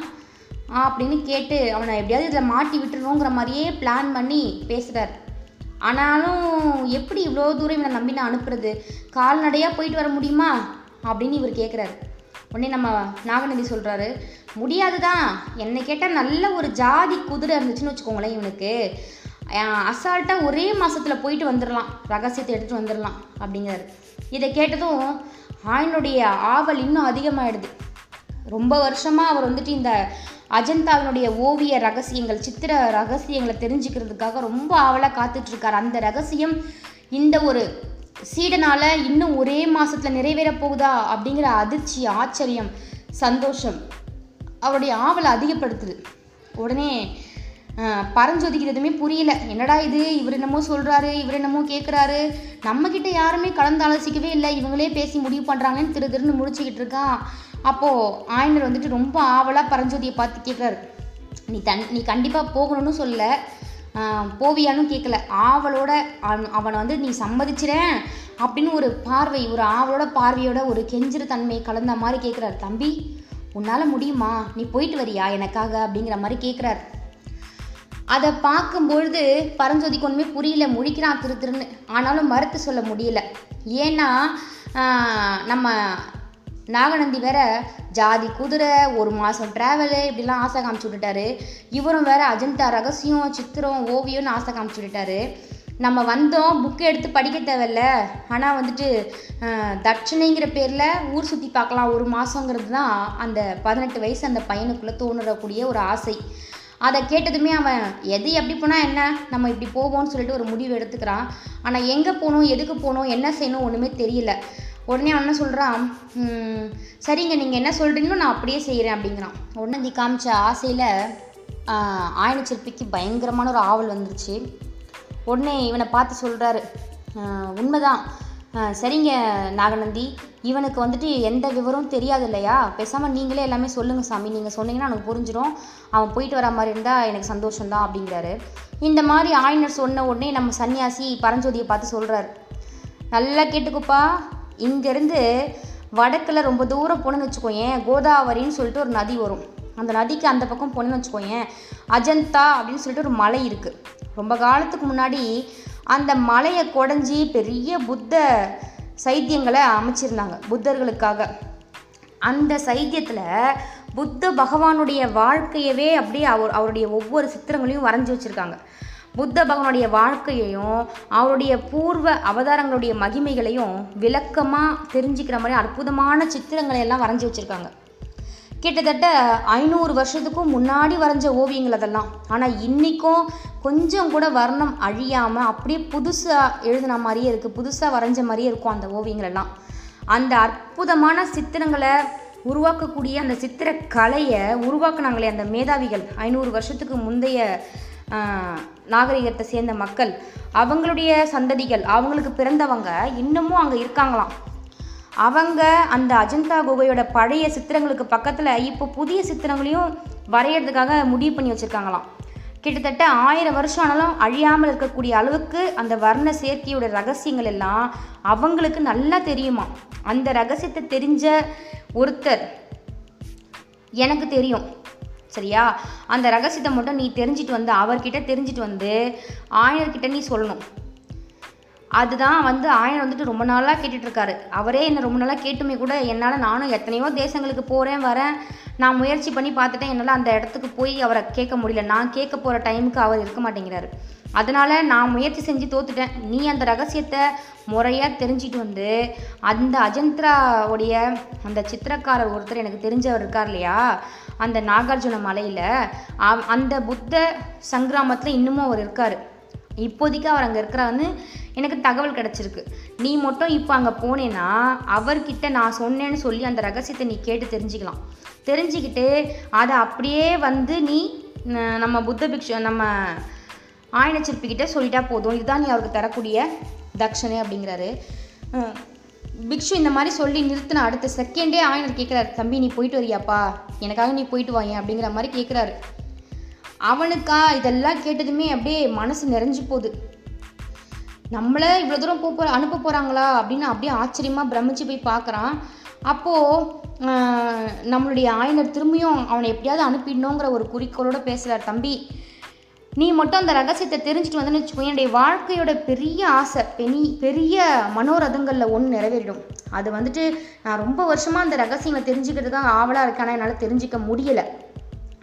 அப்படின்னு கேட்டு அவனை எப்படியாவது இதில் மாட்டி விட்டுருவோங்கிற மாதிரியே பிளான் பண்ணி பேசுகிறார் ஆனாலும் எப்படி இவ்வளோ தூரம் இவனை நம்பி நான் அனுப்புறது? கால்நடையாக போயிட்டு வர முடியுமா? அப்படின்னு இவர் கேட்குறாரு உடனே நம்ம நாகநந்தி சொல்கிறாரு முடியாது தான் என்னை கேட்டால் நல்ல ஒரு ஜாதி குதிரை இருந்துச்சுன்னு வச்சுக்கோங்களேன் இவனுக்கு. அசால்ட்டாக ஒரே மாதத்தில் போயிட்டு வந்துடலாம் ரகசியத்தை எடுத்துகிட்டு வந்துடலாம் அப்படிங்கிறாரு. இதை கேட்டதும் ஆயினுடைய ஆவல் இன்னும் அதிகமாகிடுது ரொம்ப வருஷமாக அவர் வந்துட்டு இந்த அஜந்தாவினுடைய ஓவிய ரகசியங்கள் சித்திர ரகசியங்களை தெரிஞ்சுக்கிறதுக்காக ரொம்ப ஆவலாக காத்துட்ருக்கார். அந்த ரகசியம் இந்த ஒரு சீடனால் இன்னும் ஒரே மாதத்தில் நிறைவேற போகுதா அப்படிங்கிற அதிர்ச்சி ஆச்சரியம் சந்தோஷம் அவருடைய ஆவலை அதிகப்படுத்துது. உடனே அஹ், பரஞ்சோதிக்கு எதுவுமே புரியல. என்னடா இது? இவர் என்னமோ சொல்கிறாரு இவர் என்னமோ கேட்குறாரு நம்மக்கிட்ட யாருமே கலந்து ஆலோசிக்கவே இல்லை. இவங்களே பேசி முடிவு பண்ணுறாங்கன்னு திரு திருன்னு முடிச்சுக்கிட்டு இருக்கான். அப்போது ஆயனர் வந்துட்டு ரொம்ப ஆவலாக பரஞ்சோதியை பார்த்து கேட்குறாரு. நீ தன் நீ கண்டிப்பாக போகணும்னு சொல்லல. போவியான்னு கேட்கல. ஆவலோட அவன்- அவனை வந்து நீ சம்மதிச்சிறேன் அப்படின்னு ஒரு பார்வை ஒரு ஆவலோட பார்வையோட ஒரு கெஞ்சிற தன்மை கலந்த மாதிரி கேட்குறாரு. தம்பி உன்னால் முடியுமா? நீ போயிட்டு வரியா எனக்காக அப்படிங்கிற மாதிரி கேட்குறாரு. அதை பார்க்கும்பொழுது பரஞ்சோதிக்கு ஒன்றுமே புரியல முழிக்கிறான் திரு திருன்னு. ஆனாலும் மறுத்து சொல்ல முடியல. ஏன்னா நம்ம நாகநந்தி வேற ஜாதி குதிரை ஒரு மாதம் ட்ராவலு இப்படிலாம் ஆசை காமிச்சு விட்டுட்டாரு. இவரும் வேற அஜந்தா ரகசியம் சித்திரம் ஓவியம்னு ஆசை காமிச்சு விட்டுட்டாரு. நம்ம வந்தோம் புக்கு எடுத்து படிக்க தேவையில்ல. ஆனால் வந்துட்டு தட்சிணைங்கிற தட்சணைங்கிற பேரில் ஊர் சுற்றி பார்க்கலாம் ஒரு மாதங்கிறது தான் அந்த பதினெட்டு வயசு அந்த பையனுக்குள்ளே தோணுறக்கூடிய ஒரு ஆசை. அதை கேட்டதுமே அவன் எது எப்படி போனால் என்ன? நம்ம இப்படி போவோம்னு சொல்லிட்டு ஒரு முடிவு எடுத்துக்கிறான். ஆனால் எங்கே போகணும் எதுக்கு போகணும் என்ன செய்யணும் ஒன்றுமே தெரியல. உடனே அவன் என்ன சொல்கிறான் சரிங்க நீங்கள் என்ன சொல்கிறீங்களோ நான் அப்படியே செய்கிறேன் அப்படிங்கிறான். உடனே தி காமிச்ச ஆசையில் ஆயன சிற்பிக்கு பயங்கரமான ஒரு ஆவல் வந்துருச்சு. உடனே இவனை பார்த்து சொல்கிறாரு உண்மைதான். சரிங்க நாகநந்தி. இவனுக்கு வந்துட்டு எந்த விவரமும் தெரியாது இல்லையா? பேசாமல் நீங்களே எல்லாமே சொல்லுங்கள் சாமி. நீங்கள் சொன்னீங்கன்னா எனக்கு புரிஞ்சிடும் அவன் போயிட்டு வர மாதிரி இருந்தால் எனக்கு சந்தோஷம்தான் அப்படிங்கிறாரு. இந்த மாதிரி ஆயினர் சொன்ன உடனே நம்ம சன்னியாசி பரஞ்சோதியை பார்த்து சொல்கிறாரு நல்லா கேட்டுக்குப்பா. இங்கேருந்து வடக்கில் ரொம்ப தூரம் போனேன்னு வச்சுக்கோயேன் கோதாவரின்னு சொல்லிட்டு ஒரு நதி வரும். அந்த நதிக்கு அந்த பக்கம் போனேன்னு வச்சுக்கோயேன் அஜந்தா அப்படின்னு சொல்லிட்டு ஒரு மலை இருக்குது ரொம்ப காலத்துக்கு முன்னாடி அந்த மலையை குடஞ்சி பெரிய புத்த சைத்தியங்களை அமைச்சிருந்தாங்க புத்தர்களுக்காக. அந்த சைத்தியத்தில் புத்த பகவானுடைய வாழ்க்கையவே அப்படியே அவர் அவருடைய ஒவ்வொரு சித்திரங்களையும் வரைஞ்சி வச்சுருக்காங்க. புத்த பகவானுடைய வாழ்க்கையையும் அவருடைய பூர்வ அவதாரங்களுடைய மகிமைகளையும் விளக்கமாக தெரிஞ்சுக்கிற மாதிரி அற்புதமான சித்திரங்களை எல்லாம் வரைஞ்சி வச்சுருக்காங்க. கிட்டத்தட்ட ஐநூறு வருஷத்துக்கும் முன்னாடி வரைஞ்ச ஓவியங்கள் அதெல்லாம். ஆனால் இன்றைக்கும் கொஞ்சம் கூட வர்ணம் அழியாமல் அப்படியே புதுசாக எழுதின மாதிரியே இருக்குது புதுசாக வரைஞ்ச மாதிரியே இருக்கும் அந்த ஓவியங்கள் எல்லாம். அந்த அற்புதமான சித்திரங்களை உருவாக்கக்கூடிய அந்த சித்திர கலையை உருவாக்குனாங்களே அந்த மேதாவிகள். ஐநூறு வருஷத்துக்கு முந்தைய நாகரிகத்தை சேர்ந்த மக்கள் அவங்களுடைய சந்ததிகள் அவங்களுக்கு பிறந்தவங்க இன்னமும் அங்கே இருக்காங்களாம். அவங்க அந்த அஜந்தா குகையோட பழைய சித்திரங்களுக்கு பக்கத்தில் இப்போ புதிய சித்திரங்களையும் வரைகிறதுக்காக முடிவு பண்ணி வச்சுருக்காங்களாம். கிட்டத்தட்ட ஆயிரம் வருஷம் ஆனாலும் அழியாமல் இருக்கக்கூடிய அளவுக்கு அந்த வர்ண சேர்க்கையோட ரகசியங்கள் எல்லாம் அவங்களுக்கு நல்லா தெரியுமா? அந்த ரகசியத்தை தெரிஞ்ச ஒருத்தர் எனக்கு தெரியும். சரியா? அந்த ரகசியத்தை மட்டும் நீ தெரிஞ்சிட்டு வந்து அவர்கிட்ட தெரிஞ்சிட்டு வந்து ஆயர்கிட்ட நீ சொல்லணும். அதுதான் வந்து ஆயன் வந்துட்டு ரொம்ப நாளாக கேட்டுட்ருக்காரு. அவரே என்னை ரொம்ப நாளாக கேட்டுமே கூட என்னால் நானும் எத்தனையோ தேசங்களுக்கு போகிறேன் வரேன். நான் முயற்சி பண்ணி பார்த்துட்டேன். என்னால் அந்த இடத்துக்கு போய் அவரை கேட்க முடியல. நான் கேட்க போகிற டைமுக்கு அவர் இருக்க மாட்டேங்கிறாரு. அதனால் நான் முயற்சி செஞ்சு தோத்துட்டேன். நீ அந்த ரகசியத்தை முறையாக தெரிஞ்சிட்டு வந்து அந்த அஜந்த்ராவுடைய அந்த சித்திரக்காரர் ஒருத்தர் எனக்கு தெரிஞ்சவர் இருக்கார் இல்லையா? அந்த நாகார்ஜுன மலையில் அந்த புத்த சங்கிராமத்தில் இன்னமும் அவர் இருக்கார். இப்போதைக்கு அவர் அங்கே இருக்கிறாருன்னு எனக்கு தகவல் கிடச்சிருக்கு. நீ மட்டும் இப்போ அங்கே போனேன்னா அவர்கிட்ட நான் சொன்னேன்னு சொல்லி அந்த ரகசியத்தை நீ கேட்டு தெரிஞ்சுக்கலாம். தெரிஞ்சுக்கிட்டு அதை அப்படியே வந்து நீ நம்ம புத்த பிக்ஷு நம்ம ஆயனச்சிற்பிக்கிட்ட சொல்லிட்டா போதும். இதுதான் நீ அவருக்கு தரக்கூடிய தட்சணை அப்படிங்கிறாரு. பிக்ஷு இந்த மாதிரி சொல்லி நிறுத்தின அடுத்த செகண்டே ஆயனர் கேட்குறாரு தம்பி நீ போயிட்டு வரியாப்பா. எனக்காக நீ போயிட்டு வாங்க அப்படிங்கிற மாதிரி கேட்குறாரு அவனுக்கா இதெல்லாம் கேட்டதுமே அப்படியே மனசு நிறைஞ்சு போகுது. நம்மளை இவ்வளோ தூரம் போக போகிற அனுப்ப போகிறாங்களா அப்படின்னு அப்படியே ஆச்சரியமாக பிரமிச்சு போய் பார்க்குறான் அப்போது நம்மளுடைய ஆயனர் திரும்பியும் அவனை எப்படியாவது அனுப்பிடணுங்கிற ஒரு குறிக்கோளோட பேசுகிறார் தம்பி நீ மட்டும் அந்த ரகசியத்தை தெரிஞ்சுட்டு வந்தேன்னு வச்சுக்கோ என்னுடைய வாழ்க்கையோட பெரிய ஆசை பெனி பெரிய மனோரதங்களில் ஒன்று நிறைவேறிடும். அது வந்துட்டு நான் ரொம்ப வருஷமாக அந்த ரகசியங்களை தெரிஞ்சுக்கிறதுக்காக ஆவலாக இருக்கேன். ஆனால் என்னால் தெரிஞ்சிக்க முடியலை.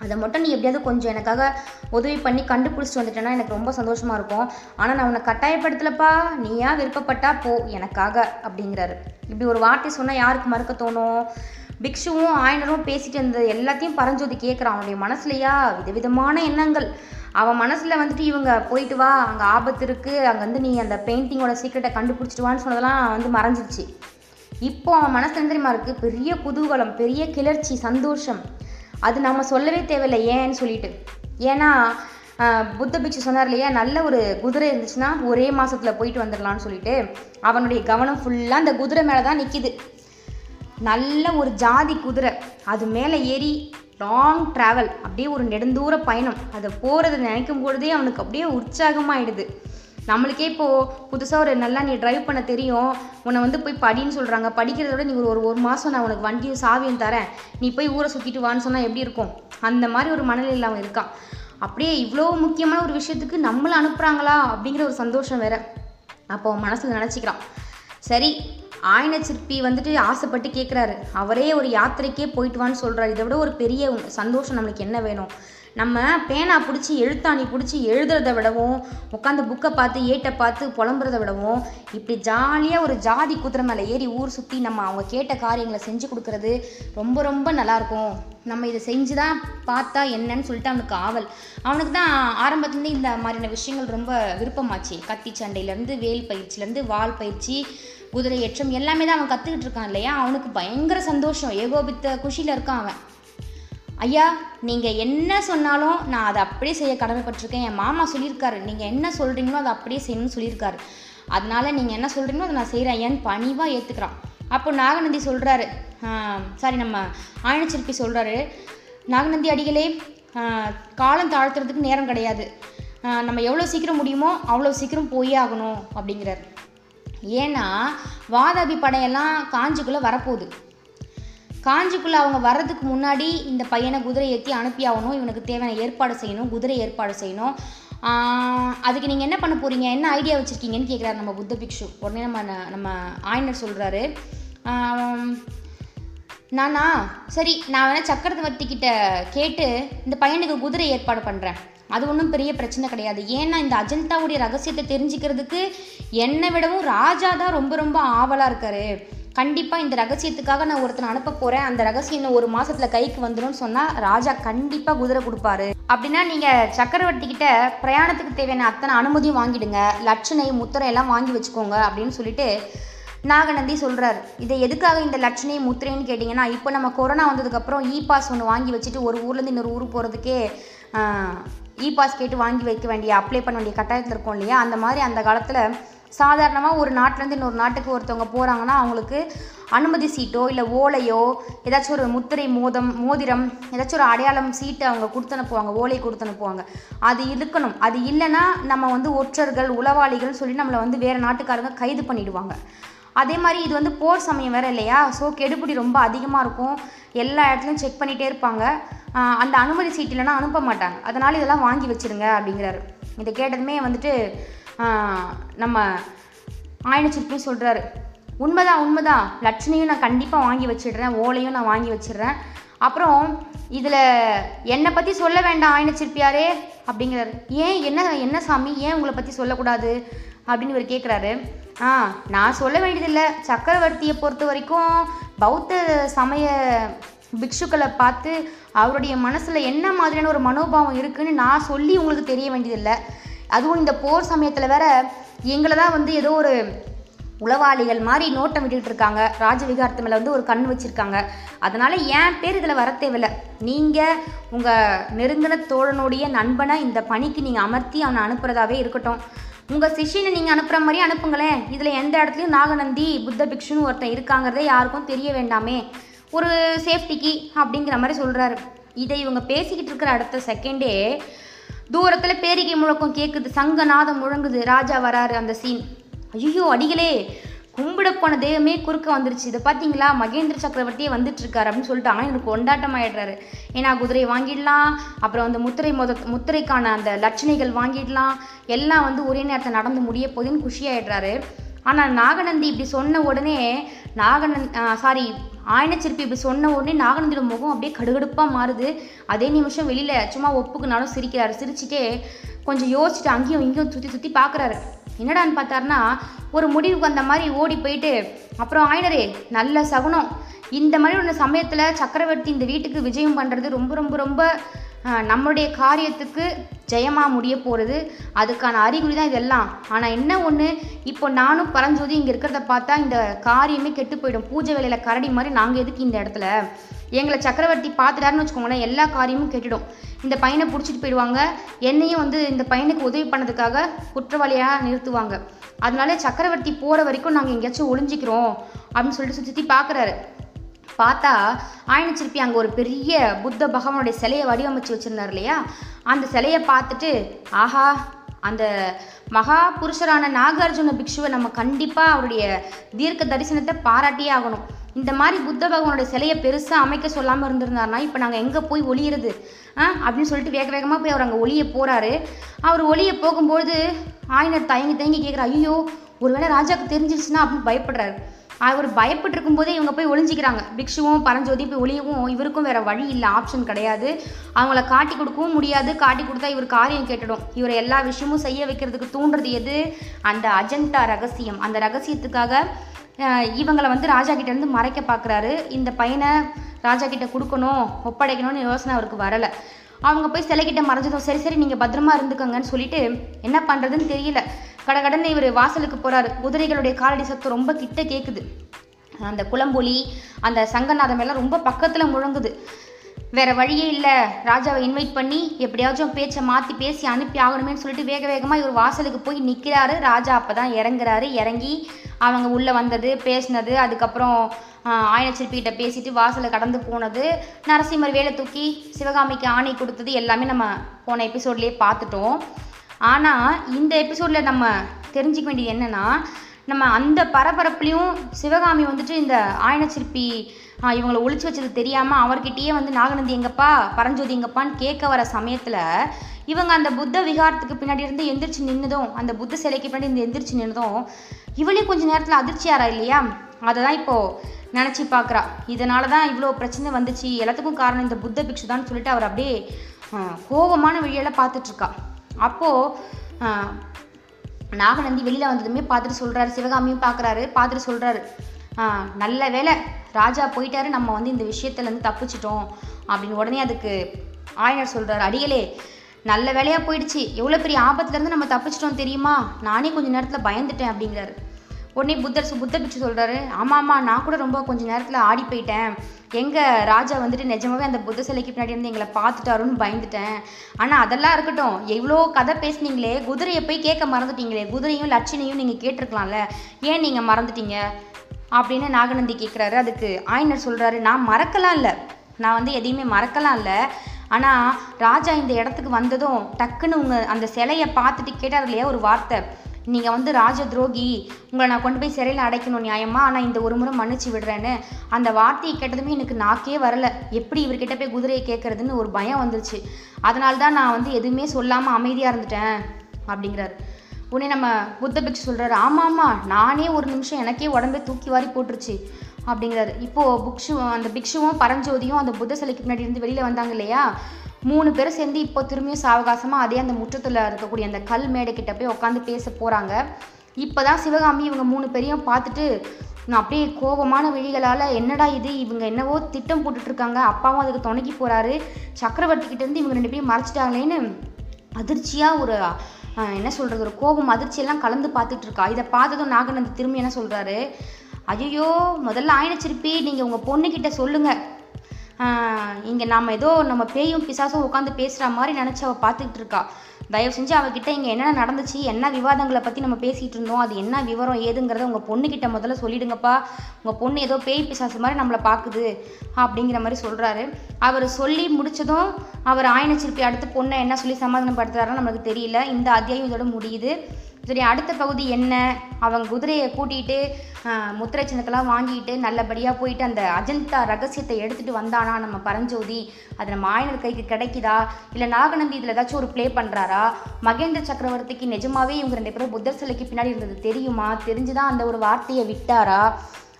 அதை மட்டும் நீ எப்படியாவது கொஞ்சம் எனக்காக உதவி பண்ணி கண்டுபிடிச்சிட்டு வந்துட்டேன்னா எனக்கு ரொம்ப சந்தோஷமாக இருக்கும். ஆனால் நான் உன்னை கட்டாயப்படுத்தலப்பா. நீயா விருப்பப்பட்டா போ எனக்காக அப்படிங்கிறாரு. இப்படி ஒரு வார்த்தை சொன்னால் யாருக்கு மறுக்க தோணும்? பிக்ஷுவும் ஆயனரும் பேசிட்டு இருந்தது எல்லாத்தையும் பரஞ்சோதி கேட்குறான் அவனுடைய மனசுலையா? விதவிதமான எண்ணங்கள். அவன் மனசில் வந்துட்டு இவங்க போயிட்டு வா. அங்கே ஆபத்து இருக்குது அங்கே வந்து நீ அந்த பெயிண்டிங்கோட சீக்கிரட்டை கண்டுபிடிச்சிட்டு வான்னு சொன்னதெல்லாம் வந்து மறைஞ்சிருச்சு. இப்போ அவன் மனசு தெரியுமா இருக்குது பெரிய குதூகலம் பெரிய கிளர்ச்சி சந்தோஷம். அது நம்ம சொல்லவே தேவையில்லை. ஏன்னு சொல்லிட்டு. ஏன்னா புத்த பிக்ஷு சொன்னார் இல்லையா? நல்ல ஒரு குதிரை இருந்துச்சுன்னா ஒரே மாதத்தில் போயிட்டு வந்துடலாம்னு சொல்லிட்டு. அவனுடைய கவனம் ஃபுல்லாக அந்த குதிரை மேலே தான் நிற்கிது நல்ல ஒரு ஜாதி குதிரை. அது மேலே ஏறி லாங் ட்ராவல் அப்படியே ஒரு நெடுந்தூர பயணம். அதை போகிறத நினைக்கும் பொழுதே அவனுக்கு அப்படியே உற்சாகமாகிடுது நம்மளுக்கே இப்போது புதுசாக ஒரு நல்லா நீ ட்ரைவ் பண்ண தெரியும். உன்னை வந்து போய் படின்னு சொல்கிறாங்க படிக்கிறத விட நீ ஒரு ஒரு ஒரு மாதம் நான் உனக்கு வண்டியும் சாவியும் தரேன். நீ போய் ஊரை சுற்றிட்டு வான்னு சொன்னால் எப்படி இருக்கும்? அந்த மாதிரி ஒரு மனநிலையில் அவன் இருக்கான். அப்படியே இவ்வளோ முக்கியமான ஒரு விஷயத்துக்கு நம்மளை அனுப்புகிறாங்களா அப்படிங்கிற ஒரு சந்தோஷம் வேற. அப்போ அவன் மனசில் நினச்சிக்கிறான். சரி ஆயன சிற்பி வந்துட்டு ஆசைப்பட்டு கேட்குறாரு அவரே ஒரு யாத்திரைக்கே போயிட்டு வான்னு சொல்கிறாரு இதை விட ஒரு பெரிய சந்தோஷம் நம்மளுக்கு என்ன வேணும்? நம்ம பேனா பிடிச்சி எழுத்தாணி பிடிச்சி எழுதுறத விடவும் உட்காந்து புக்கை பார்த்து ஏட்டை பார்த்து புலம்புறத விடவும் இப்படி ஜாலியாக ஒரு ஜாதி குதிரை மேலே ஏறி ஊர் சுற்றி நம்ம அவங்க கேட்ட காரியங்களை செஞ்சு கொடுக்கறது ரொம்ப ரொம்ப நல்லாயிருக்கும் நம்ம இதை செஞ்சு தான் பார்த்தா என்னன்னு சொல்லிட்டு அவனுக்கு ஆவல். அவனுக்கு தான் ஆரம்பத்துலேருந்து இந்த மாதிரியான விஷயங்கள் ரொம்ப விருப்பமாச்சு. கத்தி சண்டையிலேருந்து வேல் பயிற்சியிலேருந்து வால் பயிற்சி குதிரை ஏற்றம் எல்லாமே தான் அவன் கற்றுக்கிட்டு இருக்கான் இல்லையா? அவனுக்கு பயங்கர சந்தோஷம். ஏகோபித்த குஷியில் இருக்கான் அவன். ஐயா நீங்கள் என்ன சொன்னாலும் நான் அதை அப்படியே செய்ய கடமைப்பட்டிருக்கேன். என் மாமா சொல்லியிருக்காரு. நீங்கள் என்ன சொல்கிறீங்களோ அதை அப்படியே செய்யணும்னு சொல்லியிருக்காரு. அதனால நீங்கள் என்ன சொல்கிறீங்களோ அதை நான் செய்கிறேன் ஏன்னு பணிவாக ஏற்றுக்கிறான் அப்போ நாகநந்தி சொல்கிறாரு சாரி நம்ம ஆயனச்சிற்பி சொல்கிறாரு நாகநந்தி அடிகளே காலம் தாழ்த்துறதுக்கு நேரம் கிடையாது. நம்ம எவ்வளோ சீக்கிரம் முடியுமோ அவ்வளோ சீக்கிரம் போயே ஆகணும் அப்படிங்கிறார். ஏன்னா வாதாபி படையெல்லாம் காஞ்சிக்குள்ளே வரப்போகுது. காஞ்சிக்குள்ளே அவங்க வர்றதுக்கு முன்னாடி இந்த பையனை குதிரை ஏற்றி அனுப்பி ஆகணும் இவனுக்கு தேவையான ஏற்பாடு செய்யணும் குதிரை ஏற்பாடு செய்யணும். அதுக்கு நீங்கள் என்ன பண்ண போகிறீங்க என்ன ஐடியா வச்சுருக்கீங்கன்னு கேட்குறாரு நம்ம புத்த பிக்ஷு. உடனே நம்ம நம்ம ஆயனர் சொல்கிறாரு நானா சரி நான் வேணால் சக்கரவர்த்தி கிட்ட கேட்டு இந்த பையனுக்கு குதிரை ஏற்பாடு பண்ணுறேன் அது ஒன்றும் பெரிய பிரச்சனை கிடையாது. ஏன்னா இந்த அஜந்தாவுடைய ரகசியத்தை தெரிஞ்சுக்கிறதுக்கு என்னை விடவும் ராஜா தான் ரொம்ப ரொம்ப ஆவலாக இருக்காரு. கண்டிப்பாக இந்த ரகசியத்துக்காக நான் ஒருத்தனை அனுப்ப போகிறேன் அந்த ரகசியம் இன்னும் ஒரு மாதத்தில் கைக்கு வந்துடும்னு சொன்னால் ராஜா கண்டிப்பாக குதிரை கொடுப்பாரு. அப்படின்னா நீங்கள் சக்கரவர்த்தி கிட்ட பிரயாணத்துக்கு தேவையான அத்தனை அனுமதியும் வாங்கிடுங்க. லட்சணை முத்திரை எல்லாம் வாங்கி வச்சுக்கோங்க அப்படின்னு சொல்லிட்டு நாகநந்தி சொல்கிறார் இதை எதுக்காக இந்த லட்சணை முத்திரைன்னு கேட்டிங்கன்னா இப்போ நம்ம கொரோனா வந்ததுக்கப்புறம் இ பாஸ் ஒன்று வாங்கி வச்சுட்டு ஒரு ஊர்லேருந்து இன்னொரு ஊர் போகிறதுக்கே இ பாஸ் கேட்டு வாங்கி வைக்க வேண்டிய அப்ளை பண்ண வேண்டிய கட்டாயத்தில் இருக்கோம் இல்லையா? அந்த மாதிரி அந்த காலத்தில் சாதாரணமாக ஒரு நாட்டிலேருந்து இன்னொரு நாட்டுக்கு ஒருத்தவங்க போகிறாங்கன்னா அவங்களுக்கு அனுமதி சீட்டோ இல்லை ஓலையோ ஏதாச்சும் ஒரு முத்திரை மோதம் மோதிரம் ஏதாச்சும் ஒரு அடையாளம் சீட்டை அவங்க கொடுத்து அனுப்புவாங்க ஓலை கொடுத்து அனுப்புவாங்க. அது இருக்கணும் அது இல்லைன்னா நம்ம வந்து ஒற்றர்கள் உளவாளிகள் சொல்லி நம்மளை வந்து வேறு நாட்டுக்காரங்க கைது பண்ணிவிடுவாங்க அதே மாதிரி இது வந்து போர் சமயம் வேறு இல்லையா? ஸோ கெடுபிடி ரொம்ப அதிகமாக இருக்கும். எல்லா இடத்துலையும் செக் பண்ணிகிட்டே இருப்பாங்க. அந்த அனுமதி சீட் இல்லைனா அனுப்ப மாட்டாங்க. அதனால் இதெல்லாம் வாங்கி வச்சுருங்க அப்படிங்கிறாரு. இதை கேட்டதுமே வந்துட்டு நம்ம ஆயனச்சிற்பியும் சொல்கிறாரு உண்மைதான் உண்மைதான் லட்சணையும் நான் கண்டிப்பாக வாங்கி வச்சிடுறேன். ஓலையும் நான் வாங்கி வச்சிடுறேன். அப்புறம் இதில் என்னை பற்றி சொல்ல வேண்டாம் ஆயனச்சிற்பியாரே அப்படிங்கிறாரு. ஏன் என்ன என்ன சாமி? ஏன் உங்களை பற்றி சொல்லக்கூடாது? அப்படின்னு இவர் கேட்குறாரு ஆ நான் சொல்ல வேண்டியதில்லை. சக்கரவர்த்தியை பொறுத்த வரைக்கும் பௌத்த சமய பிக்ஷுக்களை பார்த்து அவருடைய மனசில் என்ன மாதிரியான ஒரு மனோபாவம் இருக்குன்னு நான் சொல்லி உங்களுக்கு தெரிய வேண்டியதில்லை. அதுவும் இந்த போர் சமயத்தில் வேற எங்களை தான் வந்து ஏதோ ஒரு உளவாளிகள் மாதிரி நோட்டம் விட்டுக்கிட்டு இருக்காங்க. ராஜவிகாரத்து மேலே வந்து ஒரு கண் வச்சுருக்காங்க. அதனால் என் பேர் இதில் வர தேவையில்லை. நீங்கள் உங்கள் நெருங்கின தோழனுடைய நண்பனை இந்த பணிக்கு நீங்கள் அமர்த்தி அவனை அனுப்புகிறதாவே இருக்கட்டும். உங்கள் சிஷியனை நீங்கள் அனுப்புகிற மாதிரி அனுப்புங்களேன் இதில் எந்த இடத்துலையும் நாகநந்தி புத்த பிக்ஷுன்னு ஒருத்தன் இருக்காங்கிறதே யாருக்கும் தெரிய வேண்டாமே. ஒரு சேஃப்டிக்கு அப்படிங்கிற மாதிரி சொல்கிறாரு இதை இவங்க பேசிக்கிட்டு இருக்கிற அடுத்த செகண்டே தூரத்தில் பேரிகை முழக்கம் கேட்குது சங்கநாதம் முழங்குது. ராஜா வராரு அந்த சீன் ஐயோ அடிகளே. கும்பிட போன தெய்வமே குறுக்க வந்துருச்சு. இதை பார்த்தீங்களா மகேந்திர சக்கரவர்த்தியே வந்துட்டு இருக்காரு அப்படின்னு சொல்லிட்டு ஆனால் கொண்டாட்டம் ஆயிடுறாரு ஏன்னா குதிரையை வாங்கிடலாம். அப்புறம் அந்த முத்திரை முத முத்திரைக்கான அந்த லட்சணைகள் வாங்கிடலாம். எல்லாம் வந்து ஒரே நேரத்தில் நடந்து முடிய போதுன்னு குஷியாயிடுறாரு. ஆனால் நாகநந்தி இப்படி சொன்ன உடனே நாகநந்த் சாரி ஆயனச்சிற்பி இப்படி சொன்ன உடனே நாகநந்தியோட முகம் அப்படியே கடுகடுப்பாக மாறுது. அதே நிமிஷம் வெளியில் சும்மா ஒப்புக்குனாலும் சிரிக்கிறாரு. சிரிச்சுட்டே கொஞ்சம் யோசிச்சுட்டு அங்கேயும் இங்கேயும் சுற்றி சுற்றி பார்க்குறாரு என்னடான்னு பார்த்தாருன்னா ஒரு முடிவுக்கு அந்த மாதிரி ஓடி போயிட்டு அப்புறம் ஆயனரே நல்ல சகுனம். இந்த மாதிரி ஒரு சமயத்தில் சக்கரவர்த்தி இந்த வீட்டுக்கு விஜயம் பண்ணுறது ரொம்ப ரொம்ப ரொம்ப நம்மளுடைய காரியத்துக்கு ஜெயமாக முடிய போகிறது அதுக்கான அறிகுறி தான் இதெல்லாம். ஆனால் என்ன ஒன்று இப்போ நானும் பரஞ்சோதி இங்கே இருக்கிறத பார்த்தா இந்த காரியமே கெட்டு போயிடும். பூஜை வேலையில் கரடி மாதிரி நாங்கள் எதுக்கு இந்த இடத்துல? எங்களை சக்கரவர்த்தி பார்த்துட்டாருன்னு வச்சுக்கோங்களேன் எல்லா காரியமும் கெட்டுடும். இந்த பையனை பிடிச்சிட்டு போயிடுவாங்க. என்னையும் வந்து இந்த பையனுக்கு உதவி பண்ணதுக்காக குற்றவாளியாக நிறுத்துவாங்க. அதனால சக்கரவர்த்தி போகிற வரைக்கும் நாங்கள் எங்கேயாச்சும் ஒளிஞ்சிக்கிறோம் அப்படின்னு சொல்லிட்டு சுற்றி சுற்றி பார்க்குறாரு பார்த்தா ஆயனச்சிருப்பி அங்கே ஒரு பெரிய புத்த பகவானுடைய சிலையை வடிவமைச்சு வச்சுருந்தார் இல்லையா? அந்த சிலையை பார்த்துட்டு ஆஹா அந்த மகா புருஷரான நாகார்ஜுன பிக்ஷுவை நம்ம கண்டிப்பாக அவருடைய தீர்க்க தரிசனத்தை பாராட்டியே ஆகணும். இந்த மாதிரி புத்த பகவானுடைய சிலையை பெருசாக அமைக்க சொல்லாமல் இருந்திருந்தாருன்னா இப்போ நாங்கள் எங்கே போய் ஒளியிறது? ஆ அப்படின்னு சொல்லிட்டு வேக வேகமாக போய் அவர் அங்கே ஒளிய போகிறாரு அவர் ஒளிய போகும்போது ஆயனர் தயங்கி தயங்கி கேட்குற ஐயோ ஒருவேளை ராஜாவுக்கு தெரிஞ்சிருச்சுன்னா அப்படின்னு பயப்படுறாரு. அவர் பயப்பட்டு இருக்கும்போதே இவங்க போய் ஒளிஞ்சிக்கிறாங்க. பிக்ஷுவும் பரஞ்சோதி போய் ஒளியவும் இவருக்கும் வேறு வழி இல்லை ஆப்ஷன் கிடையாது. அவங்கள காட்டி கொடுக்கவும் முடியாது. காட்டி கொடுத்தா இவர் காரியம் கேட்டுடும். இவர் எல்லா விஷயமும் செய்ய வைக்கிறதுக்கு தூண்டுறது எது? அந்த அஜந்தா ரகசியம். அந்த ரகசியத்துக்காக இவங்களை வந்து ராஜா கிட்டேருந்து மறைக்க பார்க்குறாரு இந்த பையனை ராஜா கிட்டே கொடுக்கணும் ஒப்படைக்கணும்னு யோசனை அவருக்கு வரலை. அவங்க போய் சிலைக்கிட்ட மறைஞ்சதும் சரி சரி நீங்கள் பத்திரமா இருந்துக்கோங்கன்னு சொல்லிட்டு என்ன பண்ணுறதுன்னு தெரியல. கடகடன்னு இவர் வாசலுக்கு போகிறாரு குதிரைகளுடைய காலடி சத்தம் ரொம்ப கிட்ட கேட்குது அந்த குளம்பொலி அந்த சங்கநாதம் எல்லாம் ரொம்ப பக்கத்தில் முழங்குது. வேற வழியே இல்லை. ராஜாவை இன்வைட் பண்ணி எப்படியாச்சும் பேச்சை மாற்றி பேசி அனுப்பி ஆகணுமேன்னு சொல்லிட்டு வேக வேகமாக இவர் வாசலுக்கு போய் நிற்கிறாரு ராஜா அப்போ தான் இறங்குறாரு. இறங்கி அவங்க உள்ளே வந்தது பேசினது. அதுக்கப்புறம் ஆயனச்சிற்பிகிட்ட பேசிட்டு வாசலை கடந்து போனது. நரசிம்மர் வேலை தூக்கி சிவகாமிக்கு ஆணை கொடுத்தது எல்லாமே நம்ம போன எபிசோட்லேயே பார்த்துட்டோம். ஆனால் இந்த எபிசோடில் நம்ம தெரிஞ்சுக்க வேண்டியது என்னென்னா நம்ம அந்த பரபரப்புலேயும் சிவகாமி வந்துட்டு இந்த ஆயனச்சிற்பி இவங்களை ஒழிச்சு வச்சது தெரியாமல் அவர்கிட்டயே வந்து நாகநந்தி எங்கப்பா பரஞ்சோதி எங்கப்பான்னு கேட்க வர சமயத்தில் இவங்க அந்த புத்த விகாரத்துக்கு பின்னாடி இருந்து எந்திரிச்சு நின்னதும் அந்த புத்த சிலைக்கு பின்னாடி இருந்து எந்திரிச்சு நின்னதும் இவளையும் கொஞ்ச நேரத்தில் அதிர்ச்சியாரா இல்லையா? அதை தான் இப்போது நினச்சி பார்க்குறா இதனால தான் இவ்வளோ பிரச்சனை வந்துச்சு. எல்லாத்துக்கும் காரணம் இந்த புத்த பிக்ஷு தான் சொல்லிட்டு அவர் அப்படியே கோபமான வழியெல்லாம் பார்த்துட்ருக்கா அப்போது நாகநந்தி வெளியில் வந்ததுமே பார்த்துட்டு சொல்கிறாரு சிவகாமியும் பார்க்குறாரு பார்த்துட்டு சொல்கிறாரு நல்ல வேலை ராஜா போயிட்டாரு நம்ம வந்து இந்த விஷயத்துலேருந்து தப்பிச்சிட்டோம் அப்படின்னு உடனே அதுக்கு ஆயனர் சொல்கிறாரு அடிகளே நல்ல வேலையாக போயிடுச்சு. எவ்வளோ பெரிய ஆபத்துலேருந்து நம்ம தப்பிச்சிட்டோம் தெரியுமா? நானே கொஞ்சம் நேரத்தில் பயந்துட்டேன் அப்படிங்கிறாரு. உடனே புத்தர் புத்தர் பிச்சு சொல்கிறாரு ஆமாம் ஆமாம் நான் கூட ரொம்ப கொஞ்ச நேரத்தில் ஆடி போயிட்டேன். எங்கள் ராஜா வந்துட்டு நிஜமாவே அந்த புத்த சிலைக்கு பின்னாடி இருந்து எங்களை பார்த்துட்டாருன்னு பயந்துட்டேன். ஆனால் அதெல்லாம் இருக்கட்டும். எவ்வளோ கதை பேசுனீங்களே குதிரையை போய் கேட்க மறந்துட்டீங்களே குதிரையும் லட்சணையும் நீங்கள் கேட்டிருக்கலாம்ல. ஏன் நீங்கள் மறந்துட்டீங்க? அப்படின்னு நாகநந்தி கேட்குறாரு அதுக்கு ஆயனர் சொல்கிறாரு நான் மறக்கலாம் இல்லை. நான் வந்து எதையுமே மறக்கலாம் இல்லை. ஆனால் ராஜா இந்த இடத்துக்கு வந்ததும் டக்குன்னு உங்கள் அந்த சிலையை பார்த்துட்டு கேட்டார் இல்லையா ஒரு வார்த்தை. நீங்கள் வந்து ராஜ துரோகி உங்களை நான் கொண்டு போய் சிறையில் அடைக்கணும் நியாயமா? ஆனால் இந்த ஒரு முறை மன்னிச்சு விடுறேன்னு அந்த வார்த்தையை கேட்டதுமே எனக்கு நாக்கே வரல. எப்படி இவர்கிட்ட போய் குதிரையை கேட்குறதுன்னு ஒரு பயம் வந்துருச்சு. அதனால தான் நான் வந்து எதுவுமே சொல்லாமல் அமைதியாக இருந்துட்டேன் அப்படிங்கிறார். உடனே நம்ம புத்த பிக்ஷு சொல்கிறாரு ஆமாம் ஆமாம் நானே ஒரு நிமிஷம் எனக்கே உடம்பே தூக்கி வாரி போட்டுருச்சு. அப்படிங்கிறாரு. இப்போது புக்ஷு அந்த பிக்ஷுவும் பரஞ்சோதியும் அந்த புத்த சிலைக்கு முன்னாடி இருந்து வெளியில் வந்தாங்க இல்லையா? மூணு பேரும் சேர்ந்து இப்போ திரும்பியும் சாவகாசமாக அதே அந்த முற்றத்தில் இருக்கக்கூடிய அந்த கல் மேடை போய் உட்காந்து பேச போகிறாங்க இப்போ தான் சிவகாமி இவங்க மூணு பேரையும் பார்த்துட்டு நான் அப்படியே கோபமான விழிகளால் என்னடா இது? இவங்க என்னவோ திட்டம் போட்டுட்ருக்காங்க. அப்பாவும் அதுக்கு துணைக்கி போகிறாரு சக்கரவர்த்திக்கிட்டேருந்து இவங்க ரெண்டு பேரும் மறைச்சிட்டாங்களேன்னு அதிர்ச்சியாக ஒரு என்ன சொல்கிறது ஒரு கோபம் அதிர்ச்சியெல்லாம் கலந்து பார்த்துட்டு இருக்கா இதை பார்த்ததும் நாகநந்தி திரும்பி என்ன சொல்கிறாரு ஐயோ முதல்ல ஆயனச்சிருப்பி நீங்கள் உங்கள் பொண்ணுக்கிட்ட சொல்லுங்கள் இங்கே நாம் ஏதோ நம்ம பேயும் பிசாசும் உட்காந்து பேசுகிற மாதிரி நினச்சி அவள் பார்த்துக்கிட்டு இருக்கா. தயவு செஞ்சு அவகிட்ட இங்கே என்னென்ன நடந்துச்சு என்ன விவாதங்களை பற்றி நம்ம பேசிகிட்டு இருந்தோம் அது என்ன விவரம் ஏதுங்கிறத உங்கள் பொண்ணுக்கிட்ட முதல்ல சொல்லிடுங்கப்பா. உங்கள் பொண்ணு ஏதோ பேய் பிசாசு மாதிரி நம்மளை பார்க்குது அப்படிங்கிற மாதிரி சொல்கிறாரு அவர் சொல்லி முடிச்சதும் அவர் ஆயனச்சிற்பி அடுத்த பொண்ணை என்ன சொல்லி சமாதானப்படுத்துறாருன்னு நமக்கு தெரியல. இந்த அத்தியாயம் இதோட முடியுது. சரி அடுத்த பகுதி என்ன? அவங்க குதிரையை கூட்டிகிட்டு முத்திரை வாங்கிட்டு நல்லபடியாக போயிட்டு அந்த அஜந்தா ரகசியத்தை எடுத்துகிட்டு வந்தானா நம்ம பரஞ்சோதி? அது நம்ம ஆயனர் கைக்கு கிடைக்குதா? இல்லை நாகநந்தி இதில் ஏதாச்சும் ஒரு ப்ளே பண்ணுறாரா மகேந்திர சக்கரவர்த்திக்கு நிஜமாவே இவங்க ரெண்டு பேரும் புத்தர் சிலைக்கு பின்னாடி இருந்தது தெரியுமா? தெரிஞ்சுதான் அந்த ஒரு வார்த்தையை விட்டாரா?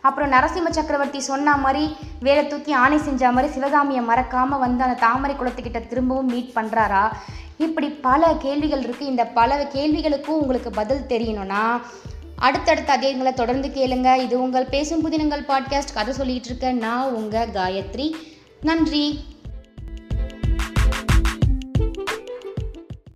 அப்புறம் நரசிம்ம சக்கரவர்த்தி சொன்ன மாதிரி வேலை தூக்கி ஆணை செஞ்ச மாதிரி சிவகாமியை மறக்காமல் வந்து அந்த தாமரை குளத்துக்கிட்ட திரும்பவும் மீட் பண்ணுறாரா இப்படி பல கேள்விகள் இருக்குது இந்த பல கேள்விகளுக்கும் உங்களுக்கு பதில் தெரியணும்னா அடுத்தடுத்த அதேங்களை தொடர்ந்து கேளுங்க. இது உங்கள் பேசும் புதினங்கள் பாட்காஸ்ட் கதை சொல்லிகிட்டு இருக்க. நான் உங்கள் காயத்ரி. நன்றி.